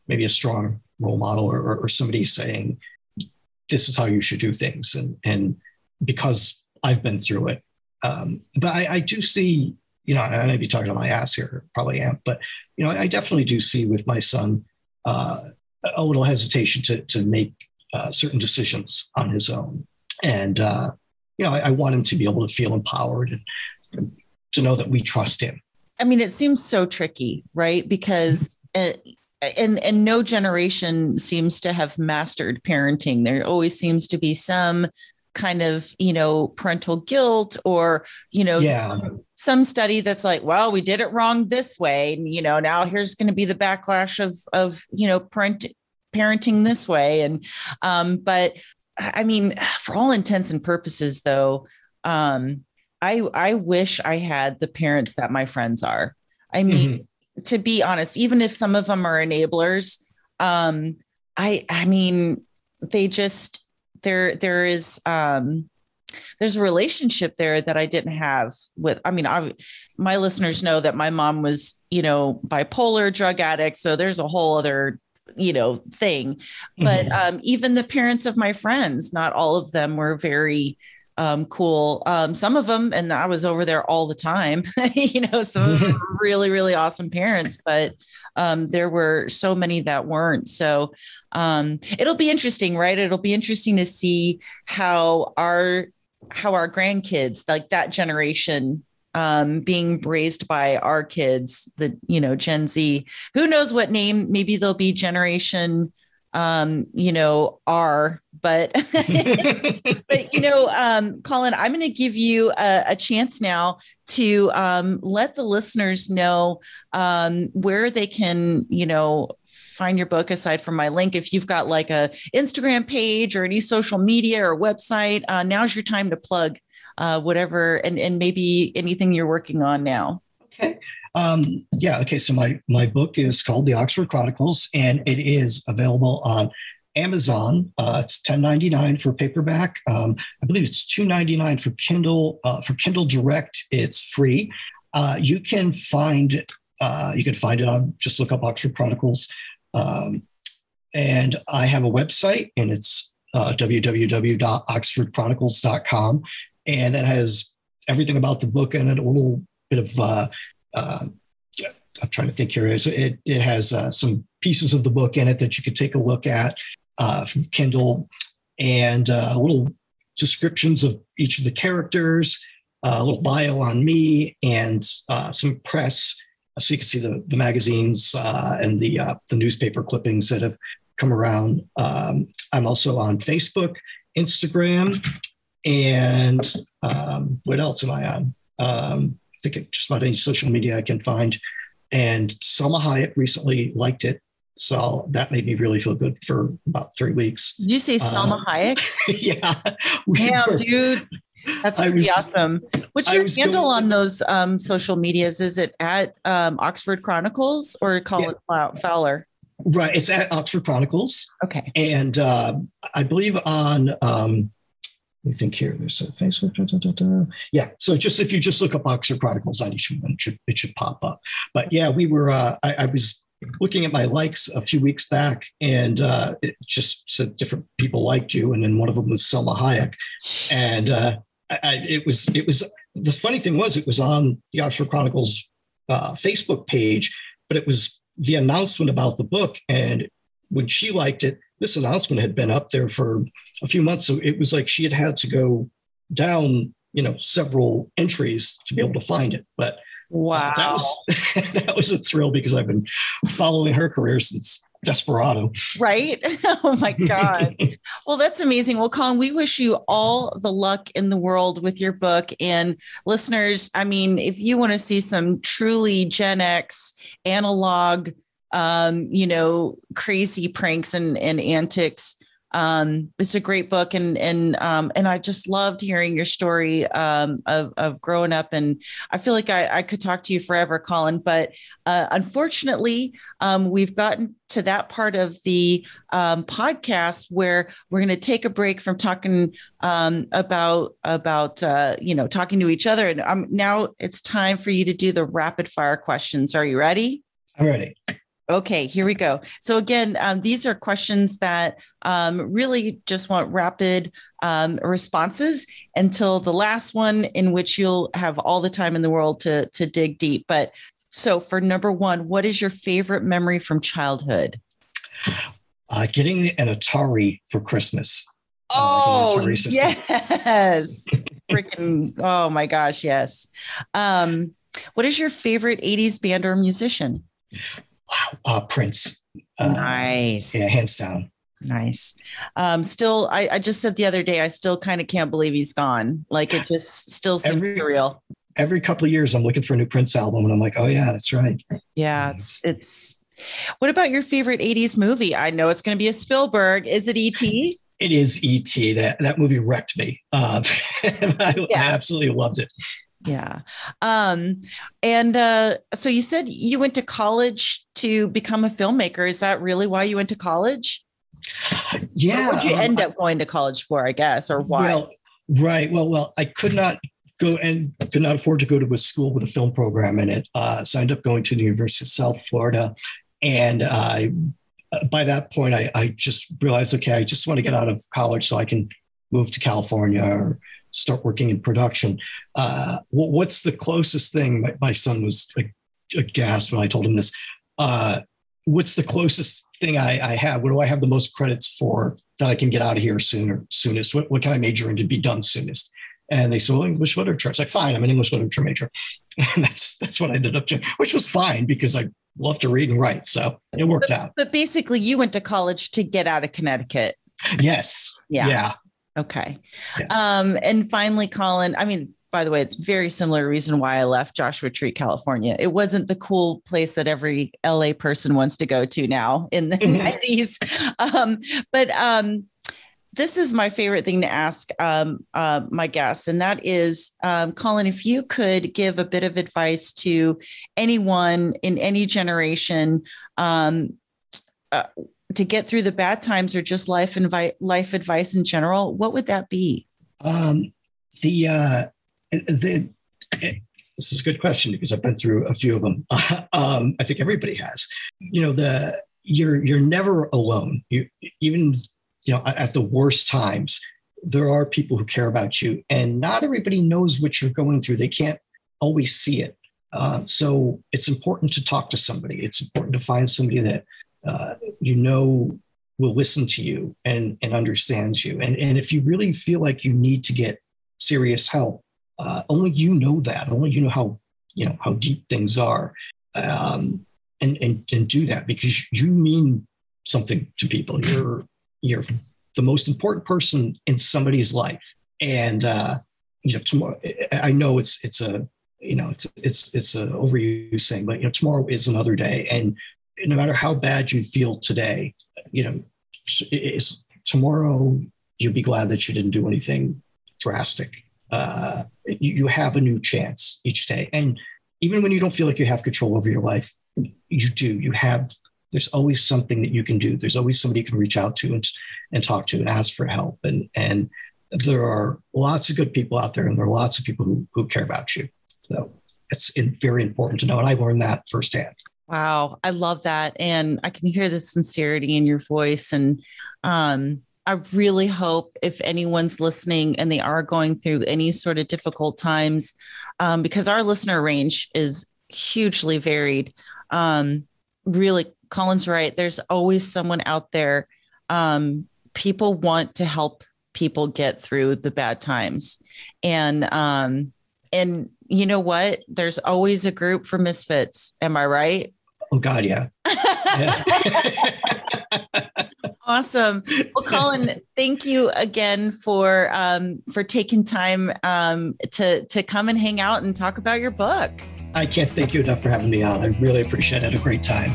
maybe a strong role model or, or somebody saying, this is how you should do things. And, and because I've been through it. Um, but I, I, do see, you know, I may be talking to my ass here, probably am, but, you know, I definitely do see with my son uh, a little hesitation to, to make uh, certain decisions on his own. And, uh, you know, I, I, want him to be able to feel empowered and to know that we trust him. I mean, it seems so tricky, right? Because it, and and no generation seems to have mastered parenting there always seems to be some kind of you know parental guilt or you know yeah. some, some, study that's like well we did it wrong this way. And you know now here's going to be the backlash of of you know parent parenting this way. And um but i mean for all intents and purposes though um i i wish i had the parents that my friends are. I mean mm-hmm. to be honest, even if some of them are enablers, um, I I mean, they just there there is um there's a relationship there that I didn't have with I mean I my listeners know that my mom was you know bipolar drug addict so there's a whole other you know thing but mm-hmm. um even the parents of my friends not all of them were very um, cool. Um, some of them, and I was over there all the time, you know, some of them really, really awesome parents, but um, there were so many that weren't. So um, it'll be interesting, right? It'll be interesting to see how our how our grandkids, like that generation, um, being raised by our kids, the you know Gen Z. Who knows what name? Maybe they'll be Generation um, you know, R. But but you know, um, Colin, I'm going to give you a, a, chance now to um, let the listeners know um, where they can, you know, find your book aside from my link. If you've got like a Instagram page or any social media or website, uh, now's your time to plug uh, whatever and and maybe anything you're working on now. Okay. Um, yeah. Okay. So my my book is called The Oxford Chronicles, and it is available on Amazon. Uh, it's ten ninety nine for paperback. Um, I believe it's two ninety nine for Kindle. Uh, for Kindle Direct, it's free. Uh, you can find uh, you can find it on just look up Oxford Chronicles, um, and I have a website, and it's uh, www.oxfordchronicles.com, and that has everything about the book and a little bit of uh, uh, I'm trying to think here. It, it has uh, some pieces of the book in it that you could take a look at uh, from Kindle and uh, little descriptions of each of the characters, uh, a little bio on me, and uh, some press. So you can see the, the magazines uh, and the, the newspaper clippings that have come around. Um, I'm also on Facebook, Instagram, and um, what else am I on? Um, think just about any social media I can find. And Salma Hayek recently liked it. So that made me really feel good for about three weeks. Did you say Salma uh, Hayek? yeah. Damn, were, dude. That's pretty was, awesome. What's your handle going, on those um, social medias? Is it at um, Oxford Chronicles or Colin yeah. Fowler? Right. It's at Oxford Chronicles. Okay. And uh, I believe on um, let me think here. There's a Facebook. Da, da, da, yeah. So just if you just look up Oxford Chronicles on each one, it should, it should pop up. But yeah, we were, uh, I, I, was looking at my likes a few weeks back and uh, it just said different people liked you. And then one of them was Salma Hayek. And uh, I, it was, it was, the funny thing was it was on the Oxford Chronicles uh, Facebook page, but it was the announcement about the book. And when she liked it, this announcement had been up there for a few months. So it was like she had had to go down, you know, several entries to be able to find it. But wow, that was that was a thrill because I've been following her career since Desperado. Right. Oh my God. well, that's amazing. Well, Colin, we wish you all the luck in the world with your book. And listeners, I mean, if you want to see some truly Gen X analog um, you know, crazy pranks and, and antics um, it's a great book, and and um, and I just loved hearing your story um, of of growing up. And I feel like I, I could talk to you forever, Colin. But uh, unfortunately, um, we've gotten to that part of the um, podcast where we're going to take a break from talking um, about about uh, you know talking to each other, and now it's time for you to do the rapid fire questions. Are you ready? I'm ready. Okay, here we go. So again, um, these are questions that um, really just want rapid um, responses until the last one, in which you'll have all the time in the world to to dig deep. But so for number one, what is your favorite memory from childhood? Uh, getting an Atari for Christmas. Oh, uh, like yes. Freaking, oh my gosh, yes. Um, what is your favorite 80s band or musician? Wow, uh, Prince. Uh, nice. Yeah, hands down. Nice. Um, still, I, I just said the other day, I still kind of can't believe he's gone. Like it just still seems every, surreal. Every couple of years, I'm looking for a new Prince album, and I'm like, oh yeah, that's right. Yeah, it's it's. What about your favorite '80s movie? I know it's going to be a Spielberg. Is it E.T.? It is E.T. That that movie wrecked me. Uh, I, yeah. I absolutely loved it. Yeah. Um, and uh, so you said you went to college to become a filmmaker. Is that really why you went to college? Yeah. What did you um, end up going to college for, I guess, or why? Well, right. Well, well, I could not go and could not afford to go to a school with a film program in it. Uh, so I ended up going to the University of South Florida. And I, uh, by that point, I, I just realized, okay, I just want to get out of college so I can move to California or start working in production. Uh, what's the closest thing? My, my son was aghast when I told him this. Uh, what's the closest thing I, I, have? What do I have the most credits for that I can get out of here sooner, soonest? What, what can I major in to be done soonest? And they said, well, English literature. I was like, fine, I'm an English literature major. And that's that's what I ended up doing, which was fine because I love to read and write. So it worked but, out. But basically you went to college to get out of Connecticut. Yes. Yeah. Yeah. Okay. Yeah. Um, and finally, Colin, I mean, by the way, it's very similar reason why I left Joshua Tree, California. It wasn't the cool place that every LA person wants to go to now in the mm-hmm. 90s. Um, but um, this is my favorite thing to ask um, uh, my guests, and that is, um, Colin, if you could give a bit of advice to anyone in any generation um, uh, to get through the bad times or just life life advice in general, what would that be? Um, the uh, the this is a good question because I've been through a few of them. um, I think everybody has. You know, the you're you're never alone. You even you know at the worst times, there are people who care about you, and not everybody knows what you're going through. They can't always see it. Uh, so it's important to talk to somebody. It's important to find somebody that uh, you know will listen to you and and understands you. And and if you really feel like you need to get serious help, uh, only you know that. Only you know how you know how deep things are, um, and and and do that because you mean something to people. You're you're the most important person in somebody's life, and uh, you know tomorrow. I know it's it's a you know it's it's it's an overused saying, but you know tomorrow is another day, and no matter how bad you feel today, you know, tomorrow you'll be glad that you didn't do anything drastic. Uh, you, you have a new chance each day. And even when you don't feel like you have control over your life, you do. You have, there's always something that you can do. There's always somebody you can reach out to and, and talk to and ask for help. And, and there are lots of good people out there and there are lots of people who, who care about you. So it's very important to know. And I learned that firsthand. Wow, I love that. And I can hear the sincerity in your voice. And um, I really hope if anyone's listening and they are going through any sort of difficult times, um, because our listener range is hugely varied. Um, really, Colin's right. There's always someone out there. Um, people want to help people get through the bad times. And um, and you know what? There's always a group for misfits. Am I right? Oh God, yeah. yeah. awesome. Well, Colin, thank you again for um, for taking time um, to to come and hang out and talk about your book. I can't thank you enough for having me on. I really appreciate it. Had a great time.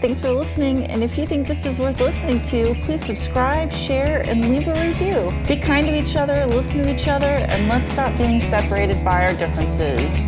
Thanks for listening. And if you think this is worth listening to, please subscribe, share, and leave a review. Be kind to each other, listen to each other, and let's stop being separated by our differences.